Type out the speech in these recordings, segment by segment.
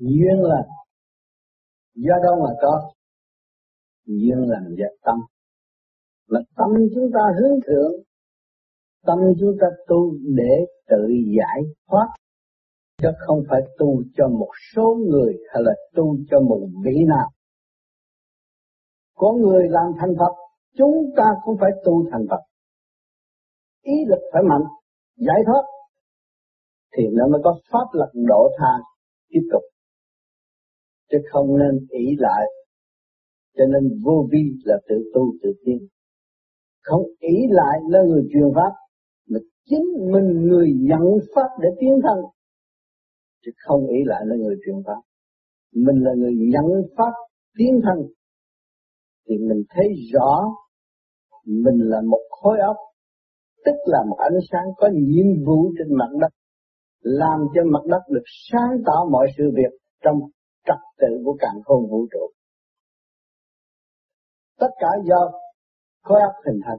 duyên là do đâu mà có? Duyên lành và tâm. Mà tâm chúng ta hướng thượng, tâm chúng ta tu để tự giải thoát, chứ không phải tu cho một số người hay là tu cho một vị nào. Có người làm thành Phật, chúng ta cũng phải tu thành Phật. Ý lực phải mạnh, giải thoát, thì nó mới có pháp lực độ tha tiếp tục chứ không nên ý lại. Cho nên vô vi là tự tu tự tiên không ý lại là người truyền pháp, mà chính mình người nhận pháp để tiến thân. Chứ không ý lại là người truyền pháp. Mình là người nhận pháp tiến thân. Thì mình thấy rõ mình là một khối óc, tức là một ánh sáng có nhiệm vụ trên mặt đất, làm cho mặt đất được sáng tạo mọi sự việc trong trật tự của càng khôn vũ trụ. Tất cả do khối óc hình thành.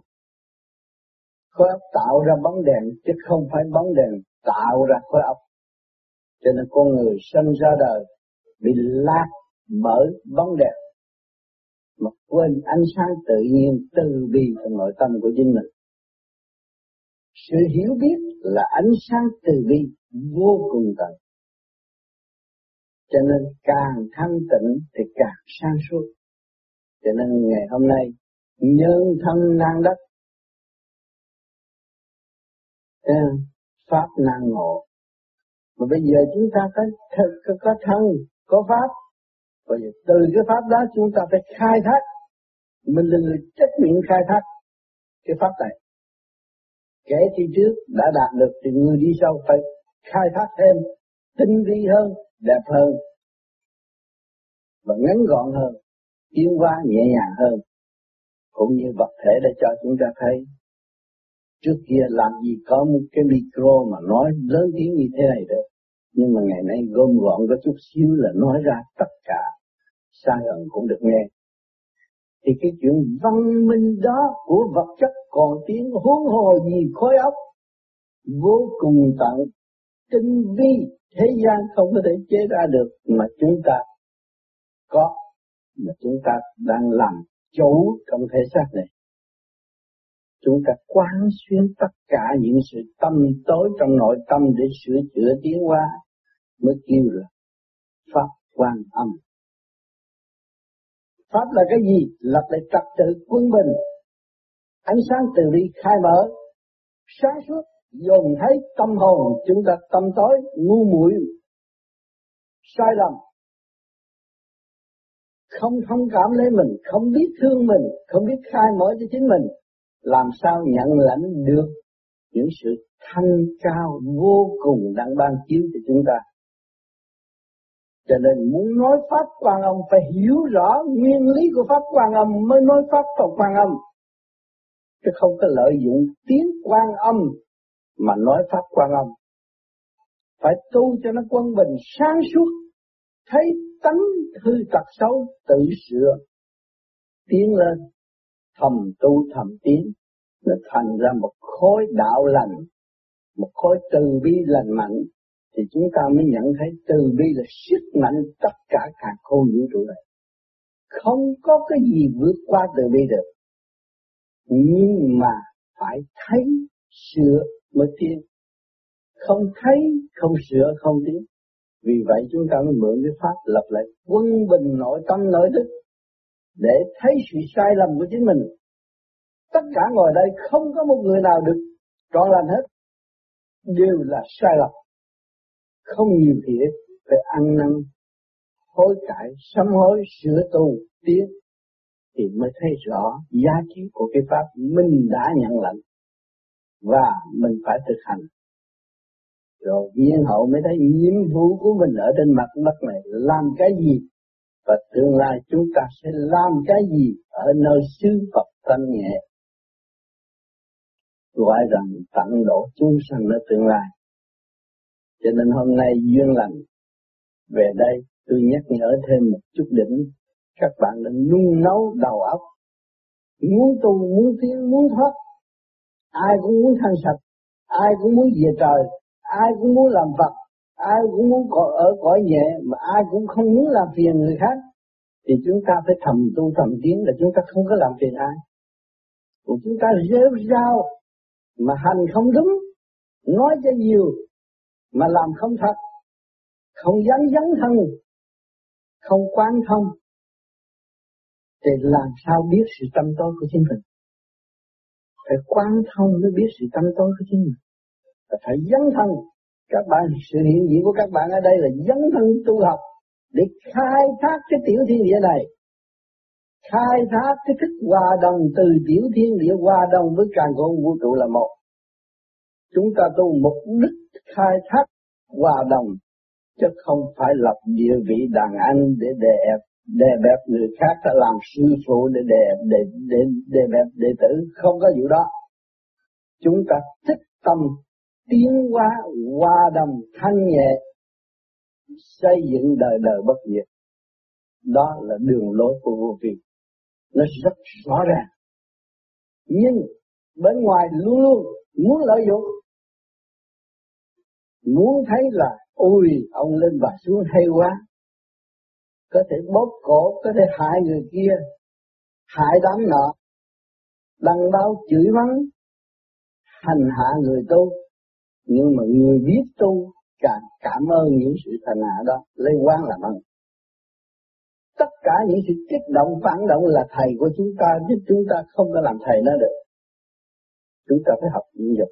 Khối óc tạo ra bóng đèn, chứ không phải bóng đèn tạo ra khối óc cho nên con người sinh ra đời bị lạc bởi bóng đèn. Mà quên ánh sáng tự nhiên từ bi trong nội tâm của chính mình. Sự hiểu biết là ánh sáng từ bi vô cùng tận cho nên càng thanh tịnh thì càng sáng suốt. Cho nên ngày hôm nay nhân thân năng đất pháp năng ngộ. Mà bây giờ chúng ta có, có, có thân có pháp. Bây giờ từ cái pháp đó chúng ta phải khai thác. Mình là người trách nhiệm khai thác cái pháp này. Kẻ đi trước đã đạt được thì người đi sau phải khai thác thêm tinh vi hơn đẹp hơn và ngắn gọn hơn, tiến qua nhẹ nhàng hơn, cũng như vật thể để cho chúng ta thấy. Trước kia làm gì có một cái micro mà nói lớn tiếng như thế này được, nhưng mà ngày nay gom gọn có chút xíu là nói ra tất cả, sai gần cũng được nghe. Thì cái chuyện văn minh đó của vật chất còn tiếng huống hồ gì khối óc, vô cùng tận tinh vi thế gian không có thể chế ra được mà chúng ta có, mà chúng ta đang làm chủ trong thể xác này. Chúng ta quán xuyên tất cả những sự tâm tối trong nội tâm để sửa chữa tiến hóa mới kêu là pháp quan âm. Pháp là cái gì? Lập lại trật tự quân bình. Ánh sáng từ bi khai mở, sáng suốt dồn thấy tâm hồn chúng ta, tâm tối, ngu muội, sai lầm không thông cảm lấy mình, không biết thương mình, không biết khai mở cho chính mình, làm sao nhận lãnh được những sự thanh cao vô cùng đang ban chiếu cho chúng ta cho nên muốn nói Pháp quan âm, phải hiểu rõ nguyên lý của Pháp quan âm mới nói Pháp Phật quan âm. Chứ không có lợi dụng tiếng quan âm mà nói Pháp quan âm. Phải tu cho nó quân bình sáng suốt, thấy tánh hư tật xấu tự sửa, tiến lên, thầm tu thầm tiến, nó thành ra một khối đạo lành, một khối từ bi lành mạnh, thì chúng ta mới nhận thấy từ bi là sức mạnh tất cả cả khôn vũ trụ này. Không có cái gì vượt qua từ bi được. Nhưng mà phải thấy sửa mới tiến. Không thấy, không sửa, không tiến. Vì vậy chúng ta mới mượn cái pháp lập lại quân bình nội tâm nội thức để thấy sự sai lầm của chính mình. Tất cả ngồi đây không có một người nào được trọn lành hết. Đều là sai lầm không nhiều thiệt phải ăn năn hối cải sám hối sửa tu tiến thì mới thấy rõ giá trị của cái pháp mình đã nhận lãnh và mình phải thực hành. Rồi viên hậu mới thấy nhiệm vụ của mình ở trên mặt đất này làm cái gì? Và tương lai chúng ta sẽ làm cái gì ở nơi xứ Phật thanh nhẹ? Gọi rằng tận độ chúng sanh ở tương lai. Cho nên hôm nay duyên lành. Về đây tôi nhắc nhở thêm một chút đỉnh. Các bạn đừng nung nấu đầu óc. Muốn tu, muốn tiến, muốn thoát ai cũng muốn thanh sạch, ai cũng muốn về trời, ai cũng muốn làm Phật, ai cũng muốn ở cõi nhẹ mà ai cũng không muốn làm phiền người khác. Thì chúng ta phải thầm tu, thầm tiến là chúng ta không có làm phiền ai. Còn chúng ta rêu rao mà hành không đúng, nói cho nhiều mà làm không thật, không dấn dấn thân, không quan thông, thì làm sao biết sự tâm tối của chính mình? Phải quan thông mới biết sự tâm tối của chính mình. Và phải dấn thân. Các bạn, sự hiện diện của các bạn ở đây là dấn thân tu học để khai thác cái tiểu thiên địa này. Khai thác cái thức hòa đồng từ tiểu thiên địa hòa đồng với càng con vũ trụ là một. Chúng ta tu mục đích khai thác hòa đồng, chứ không phải lập địa vị đàn anh để đè ép đè bẹp người khác ta làm sư phụ để đè để để đè bẹp đệ tử. Không có vụ đó. Chúng ta thích tâm tiến hóa, hòa đồng, thanh nhẹ, xây dựng đời đời bất diệt. Đó là đường lối của vô vi. Nó rất rõ ràng. Nhưng bên ngoài luôn luôn muốn lợi dụng. Muốn thấy là, ôi, ông lên và xuống hay quá có thể bóp cổ có thể hại người kia hại đám nợ, đăng đau chửi mắng hành hạ người tu. Nhưng mà người biết tu càng cảm ơn những sự thành hạ đó lấy quan làm ơn tất cả những sự kích động phản động là thầy của chúng ta chứ chúng ta không có làm thầy nó được. Chúng ta phải học nhịn nhục.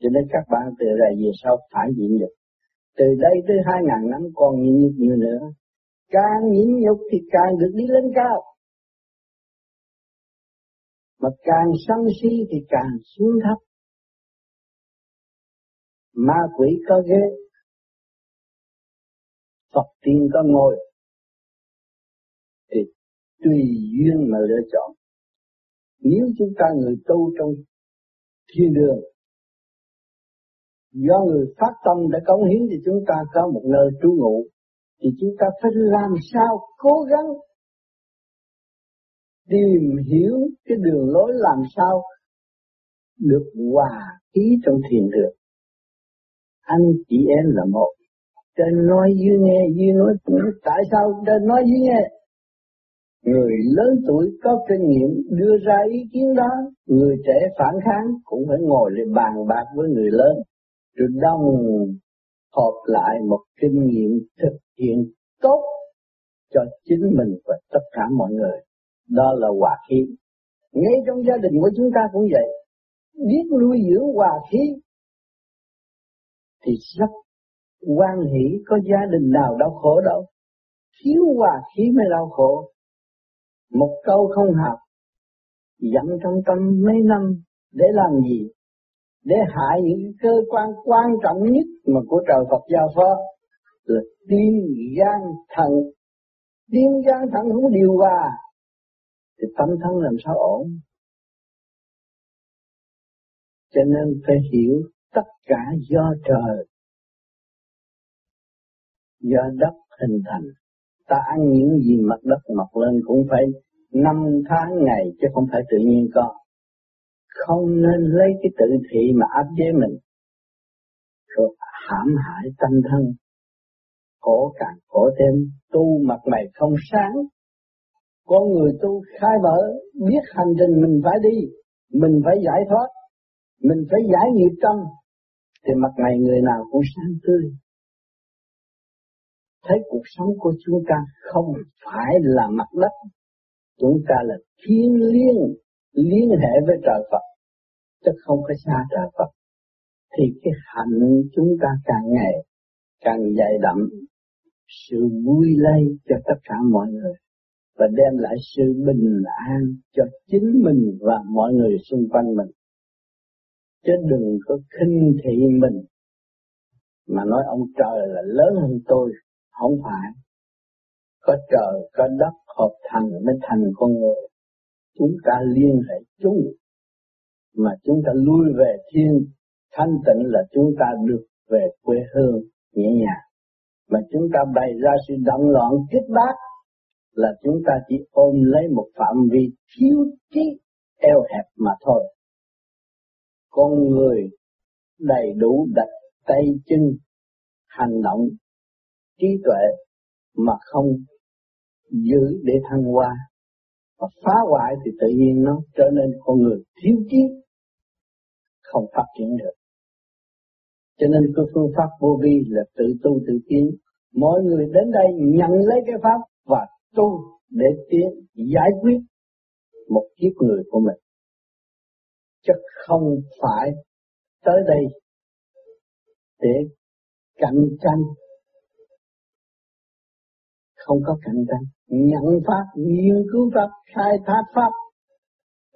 Cho nên các bạn từ đây về sau phải nhịn nhục. Từ đây tới hai ngàn năm còn nhịn nhục nhiều nữa càng nhịn nhục thì càng được đi lên cao. Mà càng sân si thì càng xuống thấp. Ma quỷ có ghế. Phật tiên có ngồi. Thì tùy duyên mà lựa chọn. Nếu chúng ta người tu trong thiên đường, do người phát tâm đã cống hiến thì chúng ta có một nơi trú ngụ thì chúng ta phải làm sao cố gắng tìm hiểu cái đường lối làm sao được hòa ý trong thiền đường. Anh, chị em là một. Trên nói dưới nghe dưới nói tại sao trên nói dưới nghe? Người lớn tuổi có kinh nghiệm đưa ra ý kiến đó, người trẻ phản kháng cũng phải ngồi để bàn bạc với người lớn, rồi đồng họp lại một kinh nghiệm thực chuyện tốt cho chính mình và tất cả mọi người. Đó là hòa khí. Ngay trong gia đình của chúng ta cũng vậy. Biết nuôi dưỡng hòa khí thì rất quan hỷ có gia đình nào đau khổ đâu. Thiếu hòa khí mới đau khổ. Một câu không học dặn trong tâm mấy năm để làm gì? Để hại những cơ quan quan trọng nhất mà của trời Phật giao phó là tim gian thần. Tim gian thần không điều hòa. Thì tâm thân làm sao ổn? Cho nên phải hiểu tất cả do trời, do đất hình thành. Ta ăn những gì mặt đất mọc lên cũng phải năm tháng ngày chứ không phải tự nhiên có không nên lấy cái tự thị mà áp chế mình. Rồi hãm hại tâm thân khổ càng khổ thêm, tu mặt mày không sáng. Con người tu khai mở, biết hành trình mình phải đi, mình phải giải thoát, mình phải giải nghiệp tâm, thì mặt mày người nào cũng sáng tươi. Thấy cuộc sống của chúng ta không phải là mặt đất, chúng ta là thiên liêng, liên hệ với trời Phật, chứ không có xa trời Phật, thì cái hạnh chúng ta càng ngày càng dày đậm sự vui lây cho tất cả mọi người và đem lại sự bình an cho chính mình và mọi người xung quanh mình. Chứ đừng có khinh thị mình. Mà nói ông trời là lớn hơn tôi, không phải. Có trời, có đất hợp thành mới thành con người. Chúng ta liên hệ chung. Mà chúng ta lui về thiên. Thanh tịnh là chúng ta được về quê hương nhẹ nhàng mà chúng ta bày ra sự động loạn kích bác là chúng ta chỉ ôm lấy một phạm vi thiếu trí eo hẹp mà thôi. Con người đầy đủ đặt tay chân, hành động trí tuệ mà không giữ để thăng hoa. Và phá hoại thì tự nhiên nó trở nên con người thiếu trí, không phát triển được cho nên cái phương pháp vô vi là tự tu tự tiến. Mọi người đến đây nhận lấy cái pháp và tu để tiến, giải quyết một kiếp người của mình. Chứ không phải tới đây để cạnh tranh. Không có cạnh tranh. Nhận pháp, nghiên cứu pháp, khai thác pháp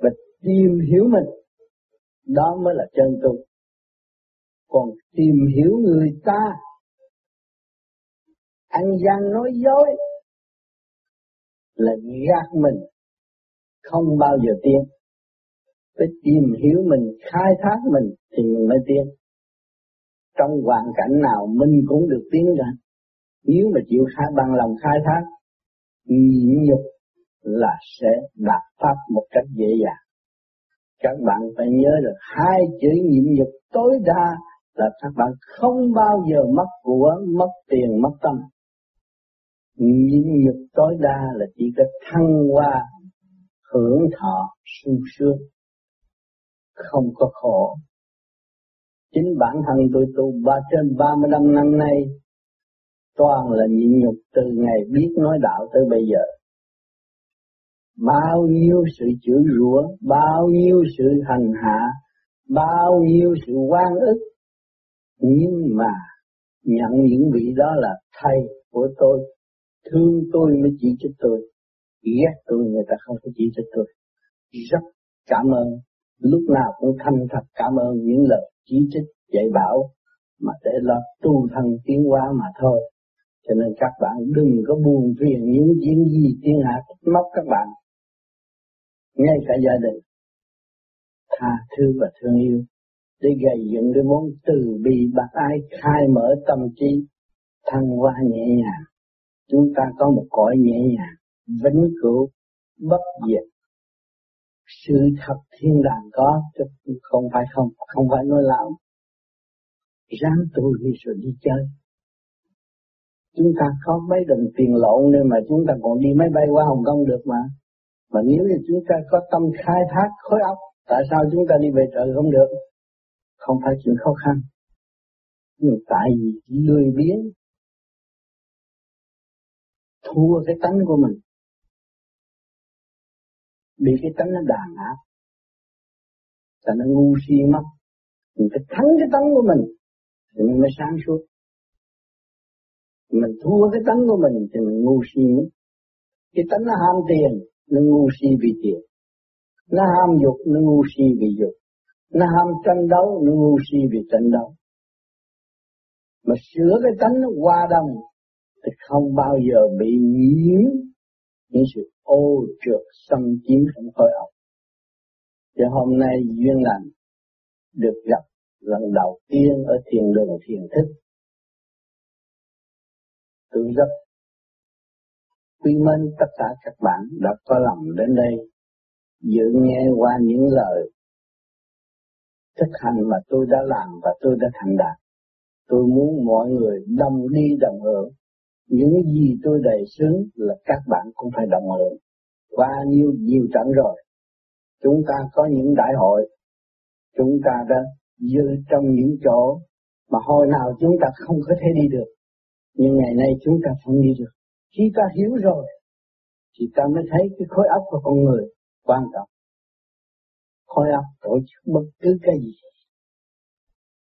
và tìm hiểu mình. Đó mới là chân tu còn tìm hiểu người ta. Ăn gian nói dối là gạt mình, không bao giờ tiến phải tìm hiểu mình, khai thác mình thì mình mới tiến trong hoàn cảnh nào mình cũng được tiến ra nếu mà chịu khai, bằng lòng khai thác, nhịn nhục là sẽ đạt pháp một cách dễ dàng. Các bạn phải nhớ được hai chữ nhịn nhục tối đa là các bạn không bao giờ mất của, mất tiền, mất tâm. Nhịn nhục tối đa là chỉ có thăng hoa, hưởng thọ, sung sướng. Không có khổ. Chính bản thân tôi tu ba trên ba mươi năm năm nay, toàn là nhịn nhục từ ngày biết nói đạo tới bây giờ. Bao nhiêu sự chửi rủa, bao nhiêu sự hành hạ, bao nhiêu sự oan ức nhưng mà nhận những vị đó là thầy của tôi, thương tôi mới chỉ cho tôi, ghét tôi người ta không có chỉ cho tôi. Rất cảm ơn. Lúc nào cũng thanh thật cảm ơn những lời chỉ trích, dạy bảo mà để lo tu thân tiến hóa mà thôi. Cho nên các bạn đừng có buồn phiền những chuyện gì thiên hạ móc các bạn. Ngay cả gia đình, tha thứ và thương yêu để gây dựng cái món từ bi bác ái, khai mở tâm trí, thăng hoa nhẹ nhàng. Chúng ta có một cõi nhẹ nhàng, vĩnh cửu, bất diệt. Sự thật thiên đàng có, chứ không phải không không phải nói lão ráng tu đi rồi đi chơi. Chúng ta có mấy đồng tiền lộn nên mà chúng ta còn đi máy bay qua Hồng Kông được mà. Mà nếu như chúng ta có tâm khai thác, khối óc, tại sao chúng ta đi về trời không được? Không phải chuyện khó khăn. Nhưng tại vì lười biếng. Thua cái tánh của mình. Bị cái tánh nó đàn áp. Là nó ngu si mất. Mình phải thắng cái tánh của mình, thì mình mới sáng suốt. Mình thua cái tánh của mình, thì mình ngu si mất. Cái tánh nó ham tiền, nó ngu si vì tiền. Nó ham dục, nó ngu si vì dục nó ham tranh đấu, nó ngu si vì tranh đấu mà sửa cái tánh nó qua đông, thì không bao giờ bị nhiễm những sự ô trượt xâm chiếm trong khối óc. Thì hôm nay duyên lành được gặp lần đầu tiên ở thiền đường thiền thức. Tôi rất quý mến tất cả các bạn đã có lòng đến đây dự nghe qua những lời thực hành mà tôi đã làm và tôi đã thành đạt. Tôi muốn mọi người đồng đi đồng hưởng. Những gì tôi đề xướng là các bạn cũng phải đồng hưởng. Qua nhiều nhiều trận rồi, chúng ta có những đại hội, chúng ta đã dư trong những chỗ mà hồi nào chúng ta không có thể đi được. Nhưng ngày nay chúng ta không đi được. Khi ta hiểu rồi, thì ta mới thấy cái khối óc của con người quan trọng. Khối óc tổ chức bất cứ cái gì.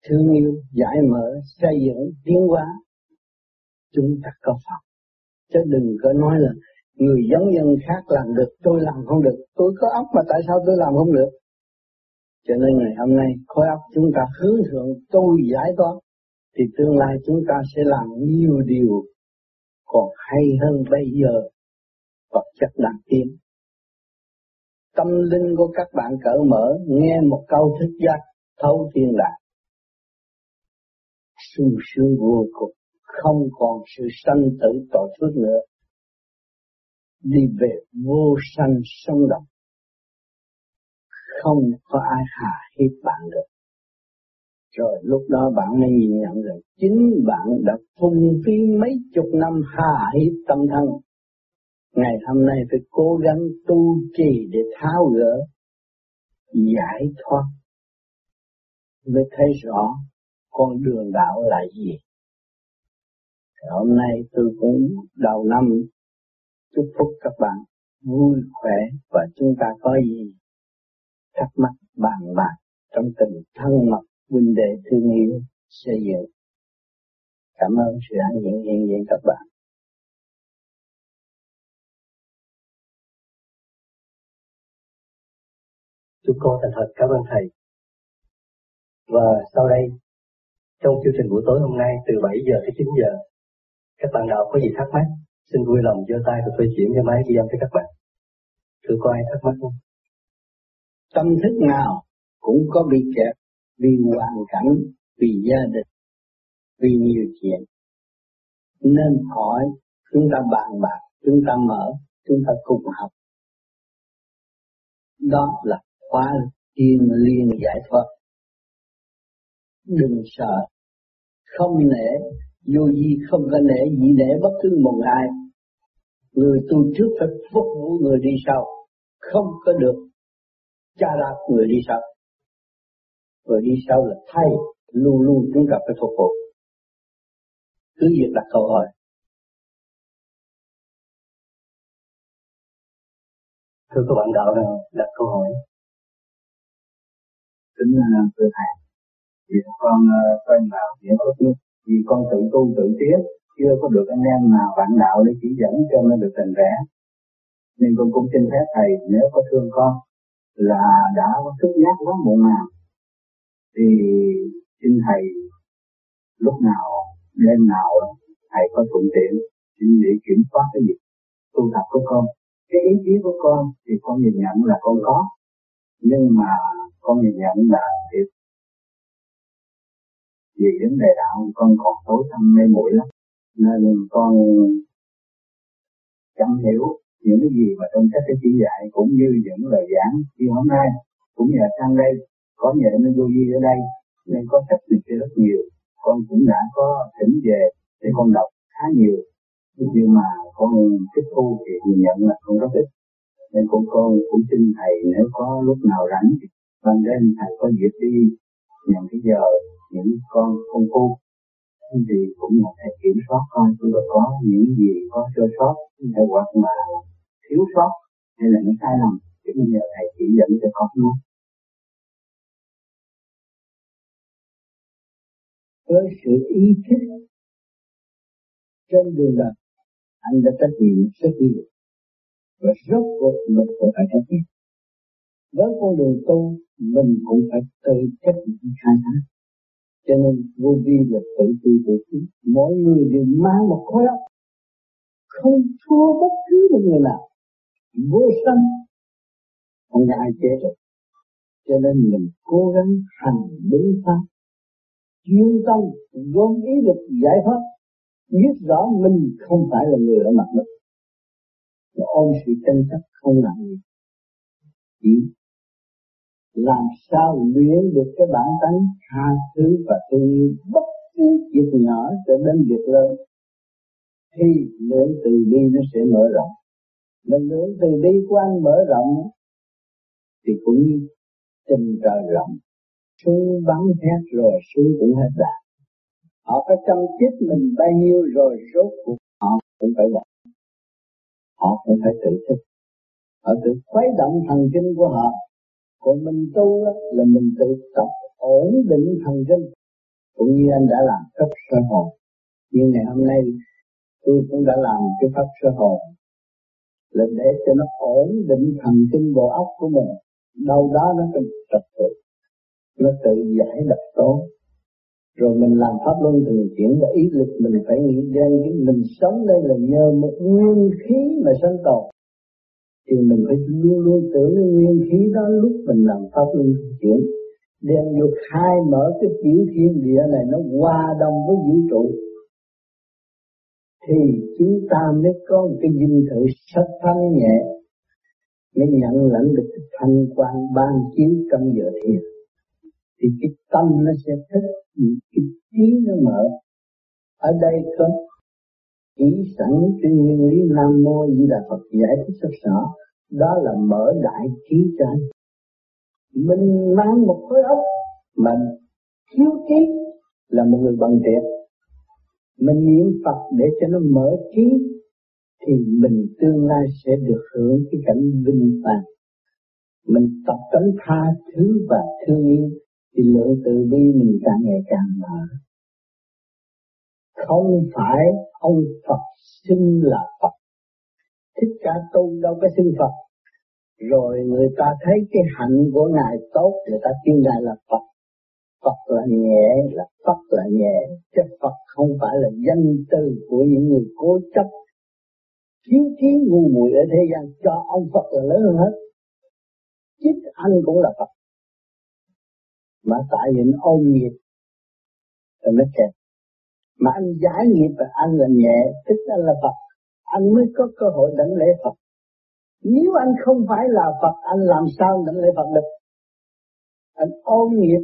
Thương yêu, giải mở, xây dựng, tiến hóa. Chúng ta có Phật. Chứ đừng có nói là người giống dân khác làm được, tôi làm không được. Tôi có óc mà tại sao tôi làm không được? Cho nên ngày hôm nay khối óc chúng ta hướng thượng tôi giải toán thì tương lai chúng ta sẽ làm nhiều điều còn hay hơn bây giờ vật chất đang tiến. Tâm linh của các bạn cởi mở nghe một câu thức giác thấu thiên đàng. sung sướng vô cùng, không còn sự sanh tử tội phước nữa đi về vô sanh sống động không có ai hạ hiếp bạn được rồi lúc đó bạn mới nhìn nhận rằng chính bạn đã phung phí mấy chục năm hạ hiếp tâm thân. Ngày hôm nay phải cố gắng tu trì để tháo gỡ, giải thoát. Mới thấy rõ con đường đạo là gì. Hôm nay tôi cũng đầu năm chúc phúc các bạn vui khỏe và chúng ta có gì thắc mắc bàn bạc trong tình thân mật huynh đệ thương yêu xây dựng. Cảm ơn sự hãnh diện hiện diện các bạn. Chúng con thành thật cảm ơn Thầy. Và sau đây, trong chương trình buổi tối hôm nay từ 7 giờ tới 9 giờ, các bạn nào có gì thắc mắc, xin vui lòng giơ tay và tôi chuyển cái máy ghi âm cho các bạn. Thưa có ai thắc mắc không? Tâm thức nào cũng có bị kẹt vì hoàn cảnh, vì gia đình, vì nhiều chuyện. Nên hỏi, chúng ta bàn bạc, chúng ta mở, chúng ta cùng học. Đó là khóa thiên liên giải thoát. Đừng sợ, không nể, vô gì không có nể gì nể bất cứ một ai. Người tu trước phải phục vụ người đi sau, không có được cha đạp người đi sau. Người đi sau là thay luôn luôn chúng ta phải phục vụ. Cứ việc đặt câu hỏi. Thưa các bạn đạo nào đặt câu hỏi kính à, sư thầy. Vì con à, quen vào những có vì con tự tu tự tiến, chưa có được anh em nào bạn đạo để chỉ dẫn cho nên được thành rẽ. Nên con cũng xin phép thầy, nếu có thương con, là đã có thức giác quá muộn màng, thì xin thầy lúc nào, đêm nào thầy có thuận tiện, xin để kiểm soát cái việc tu tập của con. Cái ý chí của con thì con nhìn nhận là con có, nhưng mà con nhìn nhận là việc vì vấn đề đạo, con còn tối thâm mê muội lắm. Nên con chẳng hiểu những cái gì mà trong sách cái chỉ dạy cũng như những lời giảng như hôm nay, cũng nhờ sang đây. Có nhờ nên vô vi ở đây, nên có sách được rất nhiều. Con cũng đã có thỉnh về để con đọc khá nhiều. Nhưng mà con tiếp thu thì nhận là con rất ít. Nên con con cũng xin thầy nếu có lúc nào rảnh thì ban đêm thầy có dịp đi nhận cái giờ những con công phu. Thì cũng là thầy kiểm soát coi tôi có những gì, có sơ sót hay hoặc mà thiếu sót, hay là nó sai lầm, thì bây giờ thầy chỉ dẫn cho con luôn. Với sự ý thức trên đường đời, anh đã trách nhiệm rất nhiều. Và rốt cuộc mình cũng phải trách nhiệm với con đường tu, mình cũng phải tự trách nhiệm khai thác. Cho nên, vô vi là tự tu tự tiến mỗi người đều mang một khối óc. Không thua bất cứ một người nào. Vô sanh. Không có ai chế được. Cho nên mình cố gắng hành đúng pháp. Chuyên tâm, gom ý được giải thoát. Biết rõ mình không phải là người ở mặt đất. Ôm sự tranh chấp không làm gì. Chỉ làm sao luyện được cái bản tánh tha thứ và thương yêu bất cứ việc nhỏ cho đến việc lớn? Thì lượng từ bi nó sẽ mở rộng. Mình lượng từ bi của anh mở rộng thì cũng như tình trời rộng. Xuống bắn hết rồi xuống cũng hết đà. Họ phải chăm chết mình bao nhiêu rồi rốt cuộc họ cũng phải bỏ. Họ cũng phải tự thức. Họ tự khuấy động thần kinh của họ còn mình tu là mình tự tập ổn định thần kinh. Cũng như anh đã làm cấp sơ hồn. Nhưng ngày hôm nay, tôi cũng đã làm cái pháp sơ hồn. Là để cho nó ổn định thần kinh bộ óc của mình. Đâu đó nó cần trật tự. Nó tự giải độc tố. Rồi mình làm pháp luân thường chuyển là ý lực mình phải nghĩ đến cái mình sống đây là nhờ một nguyên khí mà sinh tồn thì mình phải luôn luôn tưởng cái nguyên khí đó lúc mình làm pháp luân chuyển. Đem vô khai mở cái tiểu thiên địa này nó hòa đồng với vũ trụ. Thì chúng ta mới có một cái dinh thự sắc thanh nhẹ. Mới nhận lãnh được cái thanh quan ban chiếu trong giờ thiền. Thì cái tâm nó sẽ thích, cái trí nó mở. Ở đây có chỉ sẵn trên nguyên lý nam mô di đà phật giải thích rất rõ. Đó là mở đại trí cho anh. Mình mang một khối óc mà thiếu trí là một người bằng triệt. Mình niệm Phật để cho nó mở trí thì mình tương lai sẽ được hưởng cái cảnh vinh quang. Mình tập tánh tha thứ và thương yêu thì lượng từ bi mình càng ngày càng mở không phải ông Phật xưng là Phật. Thích ca tôn đâu có xưng Phật. Rồi người ta thấy cái hạnh của ngài tốt, người ta kêu ngài là Phật. Phật là nhẹ, là Phật là nhẹ, chứ Phật không phải là danh từ của những người cố chấp, thiếu trí ngu muội ở thế gian. Cho ông Phật là lớn hơn hết. Chính anh cũng là Phật. Mà tại vì anh ôm nghiệp thì nó kẹt mà anh giải nghiệp và anh là nhẹ tức anh là Phật, anh mới có cơ hội đảnh lễ Phật. Nếu anh không phải là Phật, anh làm sao đảnh lễ Phật được? Anh ôm nghiệp,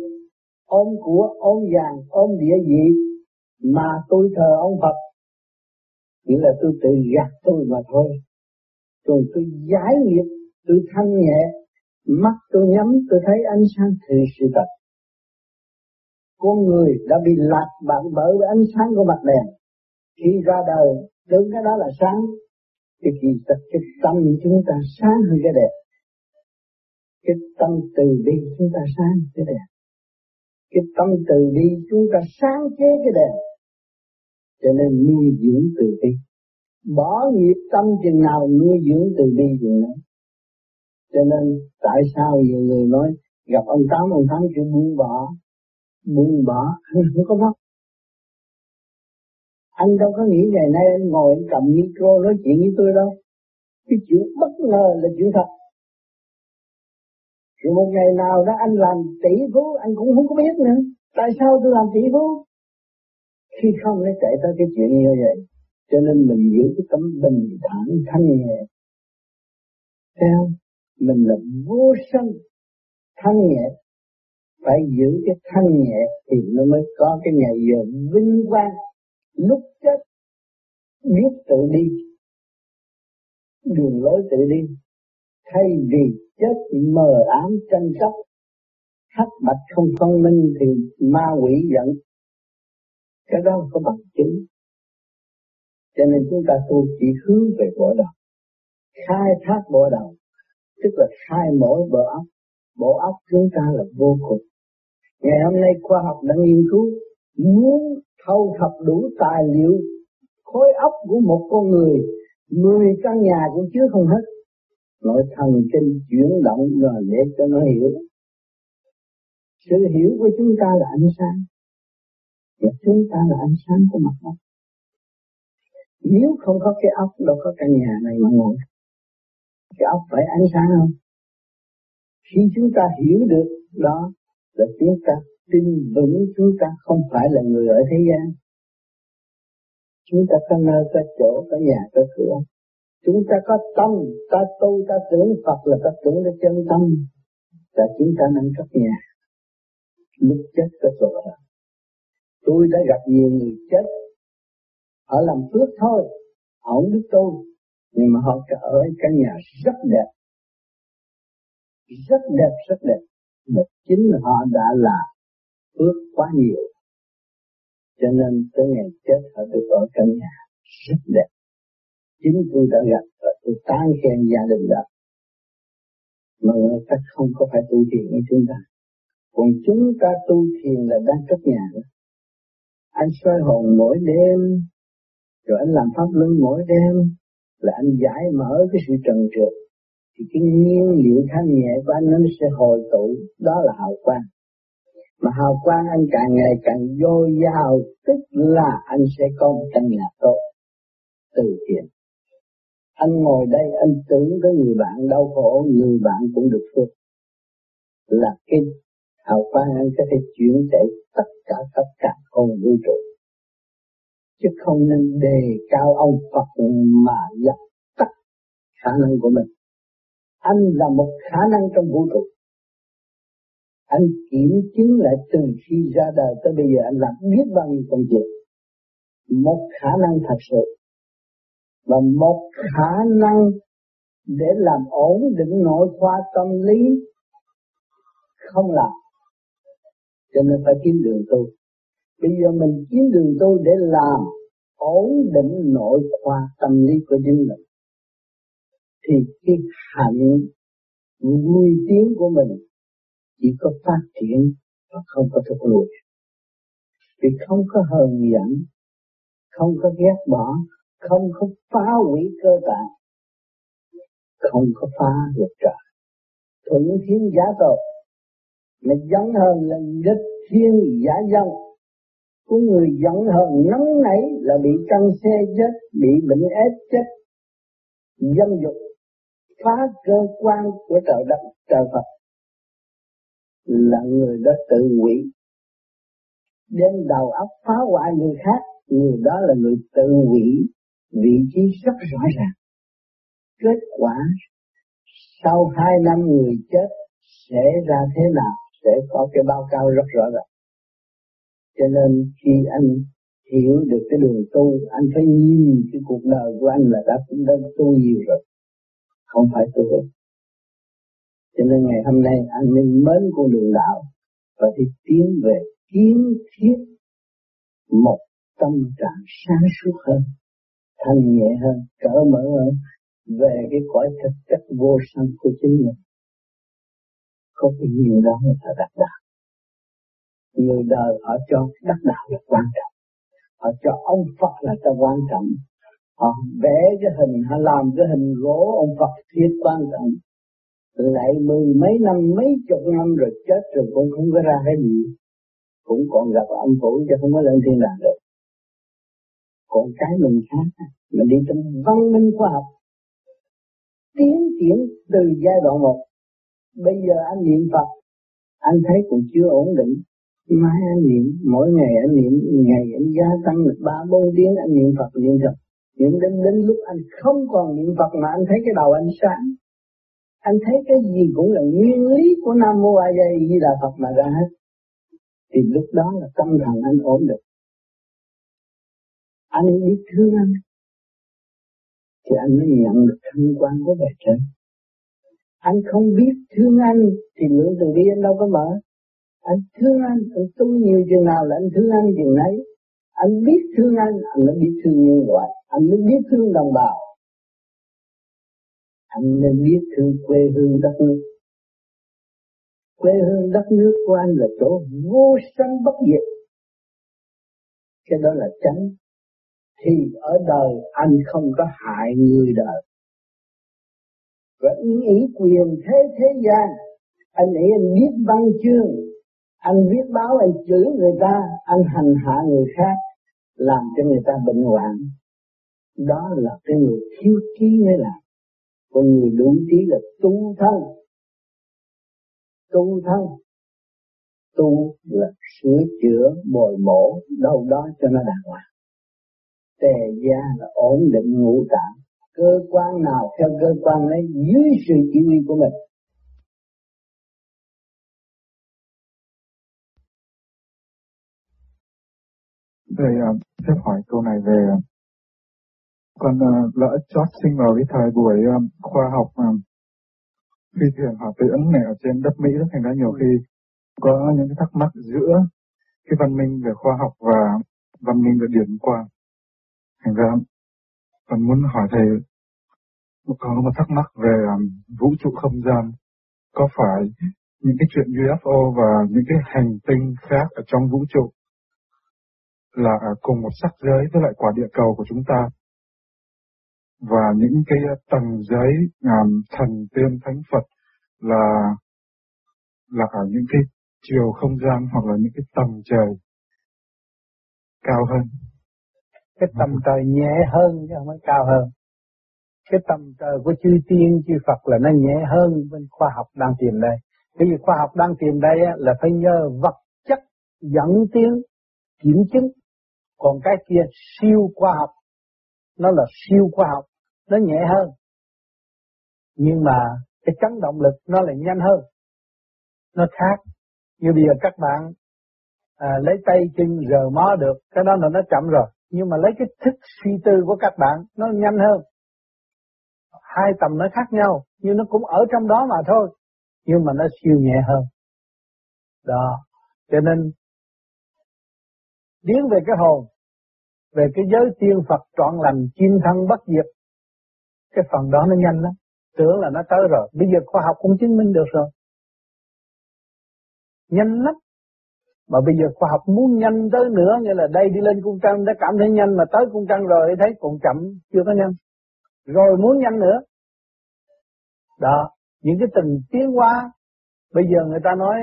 ôm của, ôm vàng, ôm địa vị mà tôi thờ ông Phật. Nghĩa là tôi tự gạt tôi mà thôi. Còn tôi giải nghiệp, tôi thanh nhẹ, mắt tôi nhắm, tôi thấy ánh sáng từ sự thật con người đã bị lạc bạn bởi với ánh sáng của mặt đèn. Khi ra đời tưởng cái đó là sáng. Thì kỳ thật, cái tâm chúng ta sáng hơn cái đẹp. Cái tâm từ bi chúng ta sáng cái đẹp. Cái tâm từ bi chúng ta sáng chế cái đẹp. Cho nên nuôi dưỡng từ bi. Bỏ nghiệp tâm chừng nào nuôi dưỡng từ bi chừng đó. cho nên tại sao nhiều người nói gặp ông tám ông tám kêu buông bỏ buông bỏ. Anh không có mất. Anh đâu có nghĩ ngày nay anh ngồi anh cầm micro nói chuyện với tôi đâu. Cái chuyện bất ngờ là chuyện thật. Rồi một ngày nào đó anh làm tỷ phú, anh cũng không có biết nữa. Tại sao tôi làm tỷ phú? Khi không nó chạy tới cái chuyện như vậy, cho nên mình giữ cái tấm bình thản thanh nhẹ. Theo mình là vô sân thanh nhẹ phải giữ cái thanh nhẹ thì nó mới có cái ngày giờ vinh quang. Lúc chết, biết tự đi, đường lối tự đi. Thay vì chết mờ ám tranh chấp, hắc bạch không phân minh thì ma quỷ giận. Cái đó có bằng chứng. Cho nên chúng ta tu chỉ hướng về bộ đầu, khai thác bộ đầu, tức là khai mỗi bộ óc. Bộ óc chúng ta là vô cùng ngày hôm nay khoa học đã nghiên cứu, muốn thâu thập đủ tài liệu, khối óc của một con người, mười căn nhà cũng chứa không hết. Nội thần kinh chuyển động rồi để cho nó hiểu. Sự hiểu của chúng ta là ánh sáng. Và chúng ta là ánh sáng của mặt đất. Nếu không có cái óc, đâu có căn nhà này mà ngồi. Cái óc phải ánh sáng không khi chúng ta hiểu được đó là chúng ta tin vững, chúng ta không phải là người ở thế gian. Chúng ta có nơi, có chỗ, có nhà, có cửa. Chúng ta có tâm, ta tu, ta tưởng Phật là ta tưởng cái chân tâm. Là chúng ta nâng cấp nhà. Lúc chết có chỗ rồi tôi đã gặp nhiều người chết. Họ làm phước thôi, họ không biết tôi nhưng mà họ ở căn nhà rất đẹp. Rất đẹp rất đẹp mà chính họ đã là ước quá nhiều. Cho nên tới ngày chết họ được ở căn nhà rất đẹp. Chính tôi đã gặp và tôi tán khen gia đình đó. Mà người ta không có phải tu thiền như chúng ta. Còn chúng ta tu thiền là đang cất nhà đó. anh soi hồn mỗi đêm, rồi anh làm pháp luân mỗi đêm, là anh giải mở cái sự trần trượt thì cái nhiên liệu thanh nhẹ của anh nó sẽ hồi tụ, đó là hào quang. Mà hào quang anh càng ngày càng dồi dào tức là anh sẽ có một căn nhà tốt, từ thiện. Anh ngồi đây, anh tưởng tới người bạn đau khổ, người bạn cũng được phước. Là cái hào quang anh có thể chuyển chạy tất cả tất cả con vũ trụ. Chứ không nên đề cao ông Phật mà dập tắt khả năng của mình anh là một khả năng trong vũ trụ. Anh kiểm chứng lại từ khi ra đời tới bây giờ, anh làm biết bao nhiêu công việc một khả năng thật sự. Và một khả năng để làm ổn định nội khoa tâm lý không làm. Cho nên phải kiếm đường tu. Bây giờ mình kiếm đường tu để làm ổn định nội khoa tâm lý của chính mình thì cái hạnh vui tiếng của mình chỉ có phát triển và không có thúc lùi. Vì không có hờn giận, không có ghét bỏ, không có phá hủy cơ tạng, không có phá luật trời. Thuận thiên giả tội mà giận hờn là nghịch thiên giả dân của người giận hờn nóng nảy là bị căng xe chết, bị bệnh ép chết, dân dục phá cơ quan của trời đất, trời Phật, là người đó tự quỷ. Đem đầu óc phá hoại người khác, người đó là người tự quỷ. Vị trí rất rõ ràng. Kết quả, sau hai năm người chết, sẽ ra thế nào, sẽ có cái báo cáo rất rõ ràng. Cho nên khi anh hiểu được cái đường tu, anh phải nhìn cái cuộc đời của anh là đã cũng đã tu nhiều rồi không phải tu được. Cho nên ngày hôm nay anh nên mến con đường đạo và đi tiến về kiến thiết một tâm trạng sáng suốt hơn, thanh nhẹ hơn cởi mở hơn về cái cõi thực chất vô sanh của chính mình. Có cái nhiều đó người ta đắc đạo. Người đời họ cho đắc đạo là quan trọng. Họ cho ông Phật là ta quan trọng họ vẽ cái hình họ làm cái hình gỗ, ông Phật thiết quan trọng lại mười mấy năm, mấy chục năm rồi chết rồi cũng không có ra cái gì. Cũng còn gặp âm phủ chứ không có lên thiên đàng được. Còn cái mình khác, mình đi trong văn minh khoa học. Tiến triển từ giai đoạn một. Bây giờ anh niệm Phật, anh thấy cũng chưa ổn định. Mai anh niệm, mỗi ngày anh niệm, ngày anh gia tăng được ba bốn tiếng, anh niệm Phật niệm Phật niệm đến đến lúc anh không còn niệm Phật mà anh thấy cái đầu anh sáng. Anh thấy cái gì cũng là nguyên lý của Nam Mô A Di Đà Phật mà ra hết. Thì lúc đó là tâm thần anh ổn định. Anh biết thương anh. Thì anh mới nhận được thanh quan của bề trên. Anh không biết thương anh, thì lượng từ bi anh đâu có mở. Anh thương anh anh tu nhiều chừng nào là anh thương anh chừng nấy. Anh biết thương anh anh mới biết thương nhân loại anh mới biết thương đồng bào. Anh nên biết thương quê hương đất nước. Quê hương đất nước của anh là chỗ vô sanh bất diệt. Cái đó là tránh. thì ở đời anh không có hại người đời. Và ý ý quyền thế thế gian. Anh nghĩ anh biết văn chương. Anh viết báo, anh chửi người ta. Anh hành hạ người khác. Làm cho người ta bệnh hoạn đó là cái người thiếu trí mới làm. Còn người đủ trí là tu thân. Tu thân. Tu là sửa chữa bồi bổ đâu đó cho nó đàng hoàng. Tề gia là ổn định ngũ tạng. Cơ quan nào theo cơ quan ấy dưới sự chỉ huy của mình. Thầy uh, phép hỏi câu này về con uh, lỡ chót sinh vào cái thời buổi uh, khoa học uh, phi thuyền hỏa tiễn này ở trên đất Mỹ thành ra nhiều khi có những cái thắc mắc giữa cái văn minh về khoa học và văn minh về điển quang. Thành ra con muốn hỏi thầy có một thắc mắc về um, vũ trụ không gian. Có phải những cái chuyện UFO và những cái hành tinh khác ở trong vũ trụ là ở cùng một sắc giới với lại quả địa cầu của chúng ta và những cái tầng giới um, thần tiên thánh Phật là là ở những cái chiều không gian hoặc là những cái tầng trời cao hơn. Cái tầm trời nhẹ hơn chứ không phải cao hơn. Cái tầm trời của chư tiên chư Phật là nó nhẹ hơn bên khoa học đang tìm đây. Bởi vì khoa học đang tìm đây là phải nhờ vật chất dẫn tiến kiểm chứng. Còn cái kia siêu khoa học nó là siêu khoa học nó nhẹ hơn nhưng mà cái chấn động lực nó lại nhanh hơn nó khác như bây giờ các bạn à, lấy tay chân rờ mó được, cái đó là nó chậm rồi. Nhưng mà lấy cái thức suy tư của các bạn nó nhanh hơn. Hai tầm nó khác nhau, nhưng nó cũng ở trong đó mà thôi. Nhưng mà nó siêu nhẹ hơn. Đó, cho nên tiến về cái hồn, về cái giới tiên Phật trọn lành, chim thân bất diệt, cái phần đó nó nhanh lắm. Tưởng là nó tới rồi, bây giờ khoa học cũng chứng minh được rồi. Nhanh lắm. Mà bây giờ khoa học muốn nhanh tới nữa, nghĩa là đây đi lên cung trăng đã cảm thấy nhanh mà tới cung trăng rồi thấy còn chậm, chưa có nhanh. Rồi muốn nhanh nữa. Đó, những cái tình tiến hóa, bây giờ người ta nói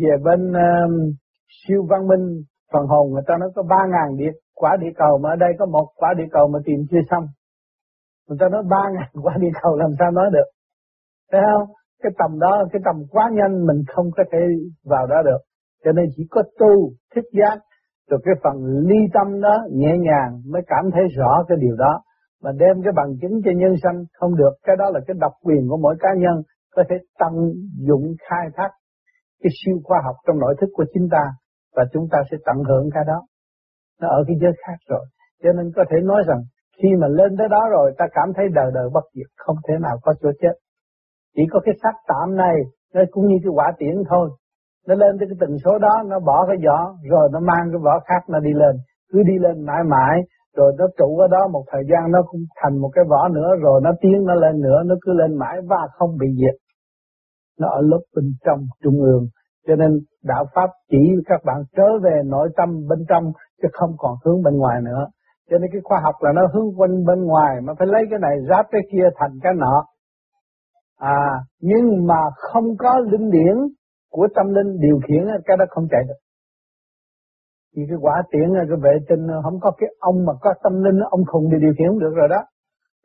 về bên uh, siêu văn minh phần hồn người ta nói có ba ngàn địa quả địa cầu mà ở đây có một quả địa cầu mà tìm chưa xong. Người ta nói ba ngàn quả địa cầu làm sao nói được. Thấy không? Cái tầm đó, cái tầm quá nhanh mình không có thể vào đó được. Cho nên chỉ có tu thích giác, rồi cái phần ly tâm đó nhẹ nhàng mới cảm thấy rõ cái điều đó. Mà đem cái bằng chứng cho nhân sanh không được. Cái đó là cái độc quyền của mỗi cá nhân có thể tận dụng khai thác cái siêu khoa học trong nội thức của chính ta và chúng ta sẽ tận hưởng cái đó. Nó ở cái giới khác rồi. Cho nên có thể nói rằng khi mà lên tới đó rồi ta cảm thấy đời đời bất diệt, không thể nào có chỗ chết. Chỉ có cái xác tạm này, nó cũng như cái quả tiễn thôi. Nó lên tới cái tần số đó, nó bỏ cái vỏ, rồi nó mang cái vỏ khác nó đi lên. Cứ đi lên mãi mãi, rồi nó trụ ở đó một thời gian nó cũng thành một cái vỏ nữa, rồi nó tiến nó lên nữa, nó cứ lên mãi và không bị diệt. Nó ở lớp bên trong trung ương, cho nên đạo Pháp chỉ các bạn trở về nội tâm bên trong chứ không còn hướng bên ngoài nữa. Cho nên cái khoa học là nó hướng quanh bên ngoài mà phải lấy cái này ráp cái kia thành cái nọ. À, nhưng mà không có linh điển của tâm linh điều khiển cái đó không chạy được. Thì cái quả tiễn cái vệ tinh không có cái ông mà có tâm linh ông không đi điều khiển được rồi đó.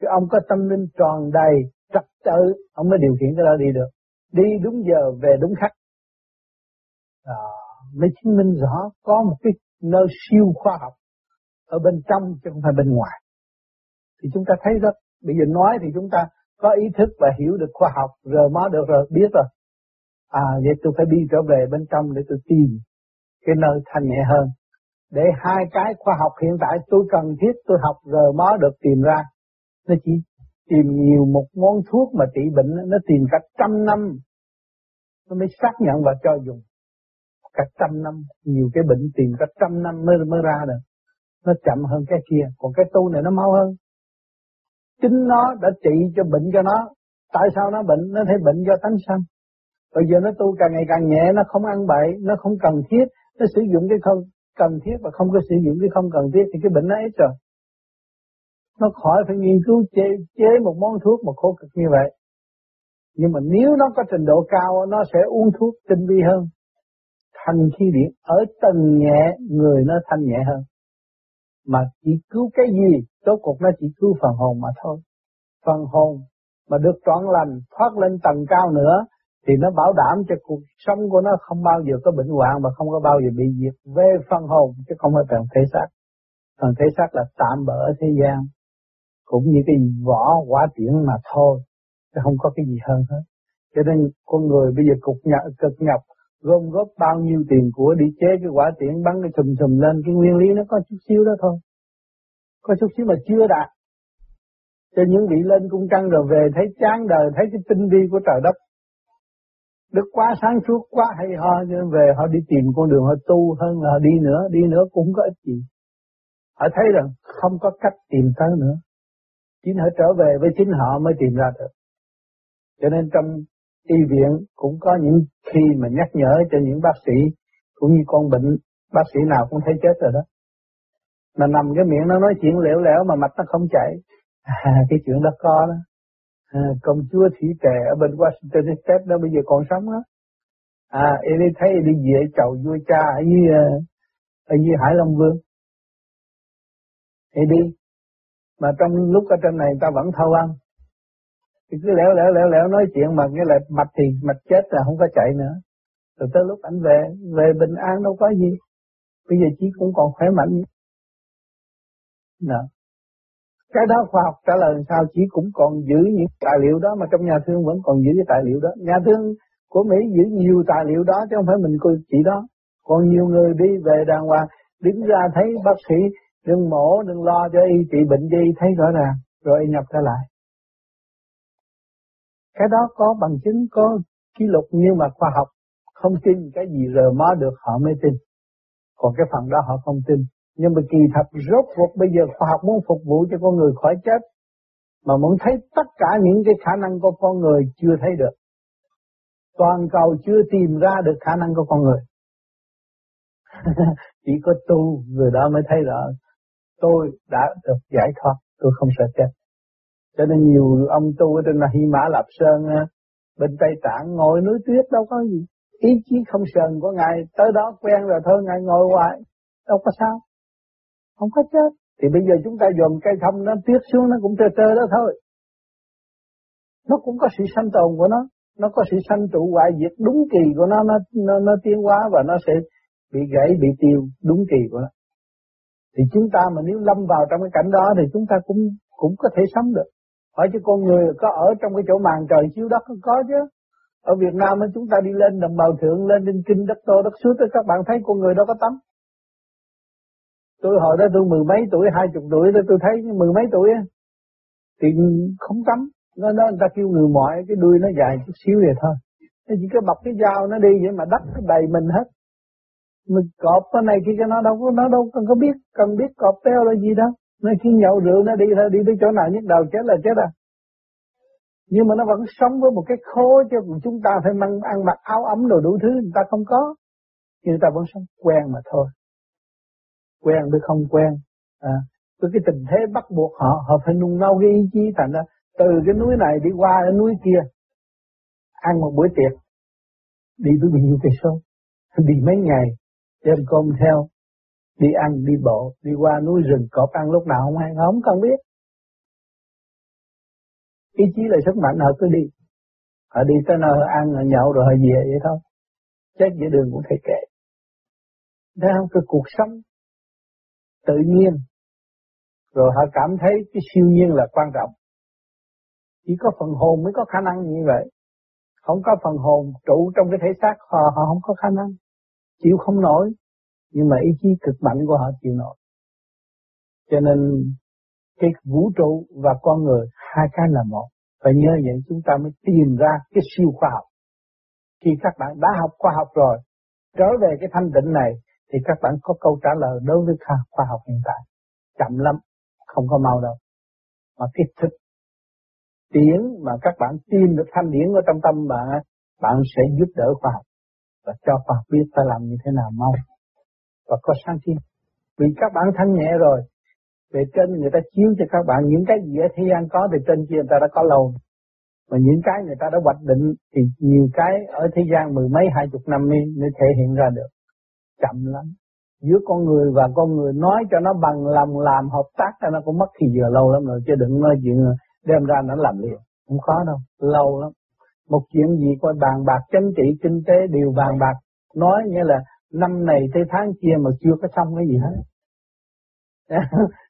Cái ông có tâm linh tròn đầy, trật tự, ông mới điều khiển cái đó đi được. Đi đúng giờ, về đúng khắc à, mới chứng minh rõ có một cái nơi siêu khoa học ở bên trong chứ không phải bên ngoài. Thì chúng ta thấy rất, bây giờ nói thì chúng ta có ý thức và hiểu được khoa học, rồi mới được rồi, biết rồi. À, vậy tôi phải đi trở về bên trong để tôi tìm cái nơi thanh nhẹ hơn. Để hai cái khoa học hiện tại tôi cần thiết tôi học rồi mới được tìm ra. Nó chỉ tìm nhiều một món thuốc mà trị bệnh nó tìm cả trăm năm nó mới xác nhận và cho dùng cả trăm năm nhiều cái bệnh tìm cả trăm năm mới mới ra được. Nó chậm hơn cái kia còn cái tu này nó mau hơn. Chính nó đã trị cho bệnh cho nó. Tại sao nó bệnh? Nó thấy bệnh do tánh sanh. Bây giờ nó tu càng ngày càng nhẹ nó không ăn bậy nó không cần thiết. Nó sử dụng cái không cần thiết và không có sử dụng cái không cần thiết thì cái bệnh nó ít rồi. Nó khỏi phải nghiên cứu chế, chế một món thuốc mà khổ cực như vậy. Nhưng mà nếu nó có trình độ cao nó sẽ uống thuốc tinh vi hơn thanh khí điển. Ở tầng nhẹ người nó thanh nhẹ hơn. Mà chỉ cứu cái gì số cuộc nó chỉ cứu phần hồn mà thôi. Phần hồn mà được trọn lành thoát lên tầng cao nữa thì nó bảo đảm cho cuộc sống của nó không bao giờ có bệnh hoạn và không có bao giờ bị diệt. Về phần hồn chứ không phải phần thể xác. Phần thể xác là tạm bỡ ở thế gian cũng như cái vỏ quả tiễn mà thôi chứ không có cái gì hơn hết. Cho nên con người bây giờ cục nhập, cực nhọc gom góp bao nhiêu tiền của đi chế cái quả tiễn, bắn cái sùm sùm lên, cái nguyên lý nó có chút xíu đó thôi. Có chút xíu mà chưa đạt. Cho những vị lên cung trăng rồi về, thấy chán đời, thấy cái tinh vi của trời đất. Đức quá sáng suốt, quá hay ho nên về họ đi tìm con đường họ tu hơn là họ đi nữa đi nữa cũng không có ích gì. Họ thấy rằng không có cách tìm tới nữa. Chính họ trở về với chính họ mới tìm ra được. Cho nên trong y viện cũng có những khi mà nhắc nhở cho những bác sĩ cũng như con bệnh bác sĩ nào cũng thấy chết rồi đó. Mà nằm cái miệng nó nói chuyện lẻo lẻo mà mạch nó không chảy. À, cái chuyện đó có đó. À, công chúa thủy tề ở bên Washington State đó bây giờ còn sống đó. À em đi thấy đi về chầu vua cha ở dưới ờ, ở dưới Hải Long Vương. Thì đi. Mà trong lúc ở trên này ta vẫn thâu ăn thì cứ lẻo lẻo lẻo lẻo nói chuyện mà cái là mạch thì mạch chết là không có chạy nữa. Rồi tới lúc anh về về bình an đâu có gì. Bây giờ chỉ cũng còn khỏe mạnh. Đó. cái đó khoa học trả lời sao? Chỉ cũng còn giữ những tài liệu đó mà trong nhà thương vẫn còn giữ cái tài liệu đó. Nhà thương của Mỹ giữ nhiều tài liệu đó chứ không phải mình chỉ đó. Còn nhiều người đi về đàng hoàng, đứng ra thấy bác sĩ, đừng mổ, đừng lo cho y trị bệnh gì thấy rõ ràng, rồi y nhập trở lại cái đó có bằng chứng, có kỷ lục nhưng mà khoa học không tin cái gì rờ mó được, họ mới tin. Còn cái phần đó họ không tin. Nhưng mà kỳ thật, rốt cuộc bây giờ khoa học muốn phục vụ cho con người khỏi chết, mà muốn thấy tất cả những cái khả năng của con người chưa thấy được. Toàn cầu chưa tìm ra được khả năng của con người. Chỉ có tu, người đó mới thấy rõ. Tôi đã được giải thoát, tôi không sợ chết cho nên nhiều ông tu ở trên là Hy Mã Lạp Sơn bên Tây Tạng ngồi núi tuyết đâu có gì. Ý chí không sờn của ngài tới đó quen rồi thôi ngài ngồi hoài đâu có sao. Không có chết. Thì bây giờ chúng ta dồn cây thông nó tuyết xuống nó cũng trơ trơ đó thôi. Nó cũng có sự sanh tồn của nó. Nó có sự sanh trụ hoại diệt đúng kỳ của nó nó nó, nó tiến hóa và nó sẽ bị gãy bị tiêu đúng kỳ của nó. Thì chúng ta mà nếu lâm vào trong cái cảnh đó thì chúng ta cũng cũng có thể sống được hỏi chứ con người có ở trong cái chỗ màn trời chiếu đất có chứ. Ở Việt Nam chúng ta đi lên đồng bào thượng, lên đinh kinh đất tô đất suốt các bạn thấy con người đâu có tắm. Tôi hồi đó tôi mười mấy tuổi, hai chục tuổi đó, tôi thấy mười mấy tuổi thì không tắm. Nó nó, người ta kêu người mỏi cái đuôi nó dài chút xíu vậy thôi. Nó chỉ có bọc cái dao nó đi vậy mà đất nó đầy mình hết. Mình cọp cái này kia, cái nó đâu có, nó đâu cần có biết, cần biết cọp teo là gì đâu nó khi nhậu rượu nó đi thôi đi tới chỗ nào nhức đầu chết là chết à. Nhưng mà nó vẫn sống với một cái khô cho chúng ta phải mang ăn mặc áo ấm đồ đủ thứ người ta không có. Nhưng người ta vẫn sống quen mà thôi. Quen với không quen. À, với cái tình thế bắt buộc họ họ phải nung nấu cái ý chí thành ra từ cái núi này đi qua cái núi kia ăn một bữa tiệc đi tới bao nhiêu cây số đi mấy ngày đem cơm theo đi ăn đi bộ đi qua núi rừng cọp ăn lúc nào không hay không cần biết. Ý chí là sức mạnh họ cứ đi. Họ đi tới nơi ăn họ nhậu rồi họ về vậy thôi. Chết giữa đường cũng thấy kệ Thấy không? Cái cuộc sống tự nhiên. Rồi họ cảm thấy cái siêu nhiên là quan trọng. Chỉ có phần hồn mới có khả năng như vậy. Không có phần hồn trụ trong cái thể xác họ, họ không có khả năng. Chịu không nổi nhưng mà ý chí cực mạnh của họ chịu nổi. Cho nên cái vũ trụ và con người hai cái là một. Phải nhớ vậy chúng ta mới tìm ra cái siêu khoa học. Khi các bạn đã học khoa học rồi, trở về cái thanh định này, thì các bạn có câu trả lời đối với khoa học hiện tại. Chậm lắm, không có mau đâu. Mà cái thực tiễn mà các bạn tìm được thanh điển ở trong tâm bạn bạn sẽ giúp đỡ khoa học. Và cho khoa học biết phải làm như thế nào mau và có sáng kiến. Vì các bạn thanh nhẹ rồi về trên người ta chiếu cho các bạn những cái gì ở thế gian có thì trên kia người ta đã có lâu. Mà những cái người ta đã hoạch định thì nhiều cái ở thế gian mười mấy hai chục năm mới, mới thể hiện ra được. Chậm lắm. Giữa con người và con người nói cho nó bằng lòng làm hợp tác cho nó cũng mất thì giờ lâu lắm rồi chứ đừng nói chuyện đem ra nó làm liền. Không khó đâu lâu lắm. Một chuyện gì coi bàn bạc chính trị kinh tế đều bàn bạc. Nói như là năm này tới tháng kia mà chưa có xong cái gì hết.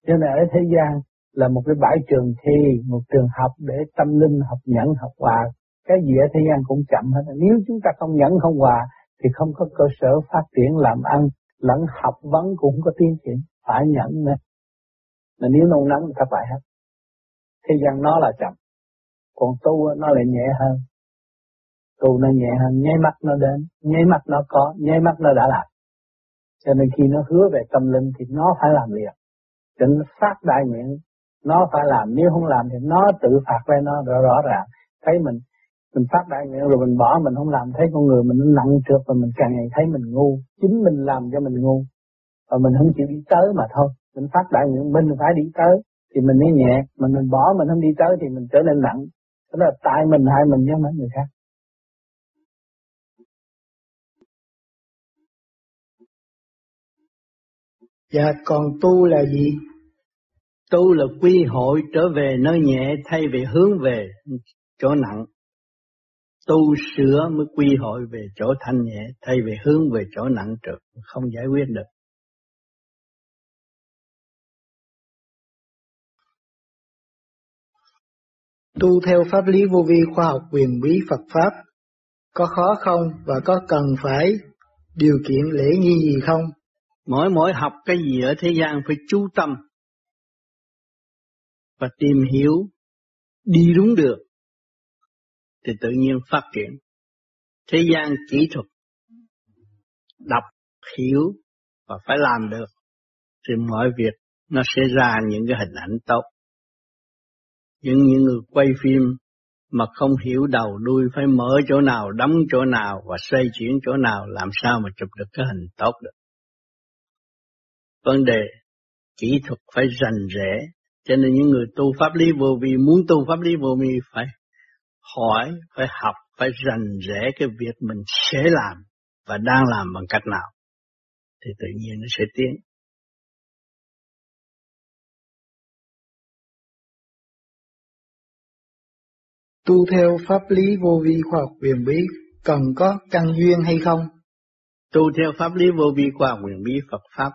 Cho nên ở thế gian là một cái bãi trường thi, một trường học để tâm linh, học nhẫn, học hòa cái gì ở thế gian cũng chậm hết. Nếu chúng ta không nhẫn, không hòa thì không có cơ sở phát triển làm ăn. Lẫn học vấn cũng có tiến triển. Phải nhẫn nữa. Mà nếu nôn nóng thì thất bại hết. Thế gian nó là chậm. Còn tu nó lại nhẹ hơn tu nó nhẹ hơn nháy mắt nó đến nháy mắt nó có nháy mắt nó đã làm. Cho nên khi nó hứa về tâm linh thì nó phải làm liền. Định phát đại nguyện nó phải làm. Nếu không làm thì nó tự phạt với nó rõ, rõ ràng. Thấy mình mình phát đại nguyện rồi mình bỏ mình không làm. Thấy con người mình nặng trượt và mình càng ngày thấy mình ngu. Chính mình làm cho mình ngu. Và mình không chịu đi tới mà thôi. Mình phát đại nguyện mình phải đi tới. Thì mình mới nhẹ. Mình mình bỏ mình không đi tới thì mình trở nên nặng. Đó là tại mình hại mình với mấy người khác. Dạ còn tu là gì? Tu là quy hội trở về nơi nhẹ thay vì hướng về chỗ nặng. Tu sửa mới quy hội về chỗ thanh nhẹ thay vì hướng về chỗ nặng trượt, không giải quyết được. Tu theo pháp lý vô vi khoa học quyền bí Phật Pháp có khó không và có cần phải điều kiện lễ nghi gì không? Mỗi mỗi học cái gì ở thế gian phải chú tâm và tìm hiểu đi đúng được thì tự nhiên phát triển. Thế gian kỹ thuật đọc, hiểu và phải làm được thì mọi việc nó sẽ ra những cái hình ảnh tốt. Nhưng những người quay phim mà không hiểu đầu đuôi phải mở chỗ nào, đóng chỗ nào và xoay chuyển chỗ nào làm sao mà chụp được cái hình tốt được. Vấn đề kỹ thuật phải rành rẽ, cho nên những người tu pháp lý vô vi muốn tu pháp lý vô vi phải hỏi, phải học, phải rành rẽ cái việc mình sẽ làm và đang làm bằng cách nào thì tự nhiên nó sẽ tiến. Tu theo pháp lý vô vi khoa học quyền bí cần có căn duyên hay không? Tu theo pháp lý vô vi khoa học quyền bí Phật Pháp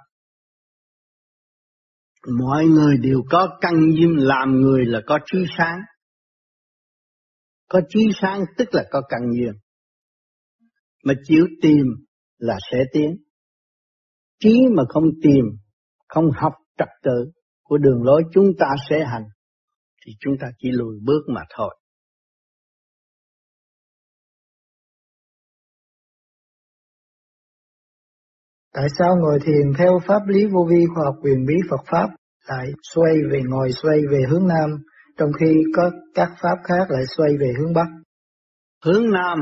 mọi người đều có căn duyên làm người là có trí sáng. Có trí sáng tức là có căn duyên. Mà chịu tìm là sẽ tiến. Trí mà không tìm, không học trật tự của đường lối chúng ta sẽ hành, thì chúng ta chỉ lùi bước mà thôi. Tại sao ngồi thiền theo pháp lý vô vi khoa học quyền bí Phật Pháp lại xoay về ngồi xoay về hướng Nam, trong khi có các Pháp khác lại xoay về hướng Bắc? Hướng Nam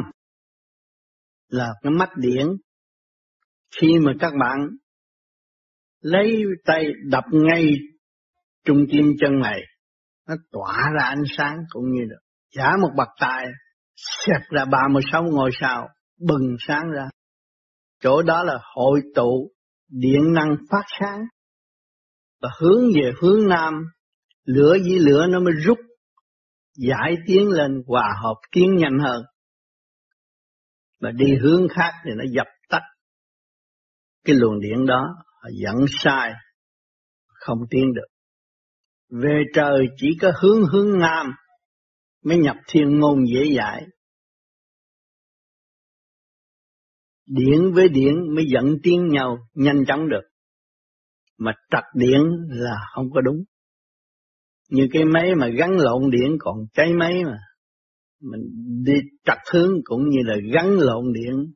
là cái mắt điển. Khi mà các bạn lấy tay đập ngay trung tim chân này, nó tỏa ra ánh sáng cũng như được. Giả một bậc tài, xẹt ra 36 ngôi sao, bừng sáng ra. Chỗ đó là hội tụ điện năng phát sáng và hướng về hướng nam. Lửa với lửa nó mới rút, giải tiến lên hòa hợp tiến nhanh hơn. Và đi hướng khác thì nó dập tắt cái luồng điện đó dẫn sai, không tiến được. Về trời chỉ có hướng hướng nam mới nhập thiên môn dễ dãi. Điện với điện mới dẫn tiến nhau, nhanh chóng được. Mà trật điện là không có đúng. Như cái máy mà gắn lộn điện còn cháy máy mà. Mình đi trật hướng cũng như là gắn lộn điện.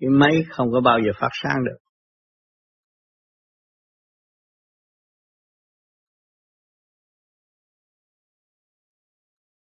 Cái máy không có bao giờ phát sáng được.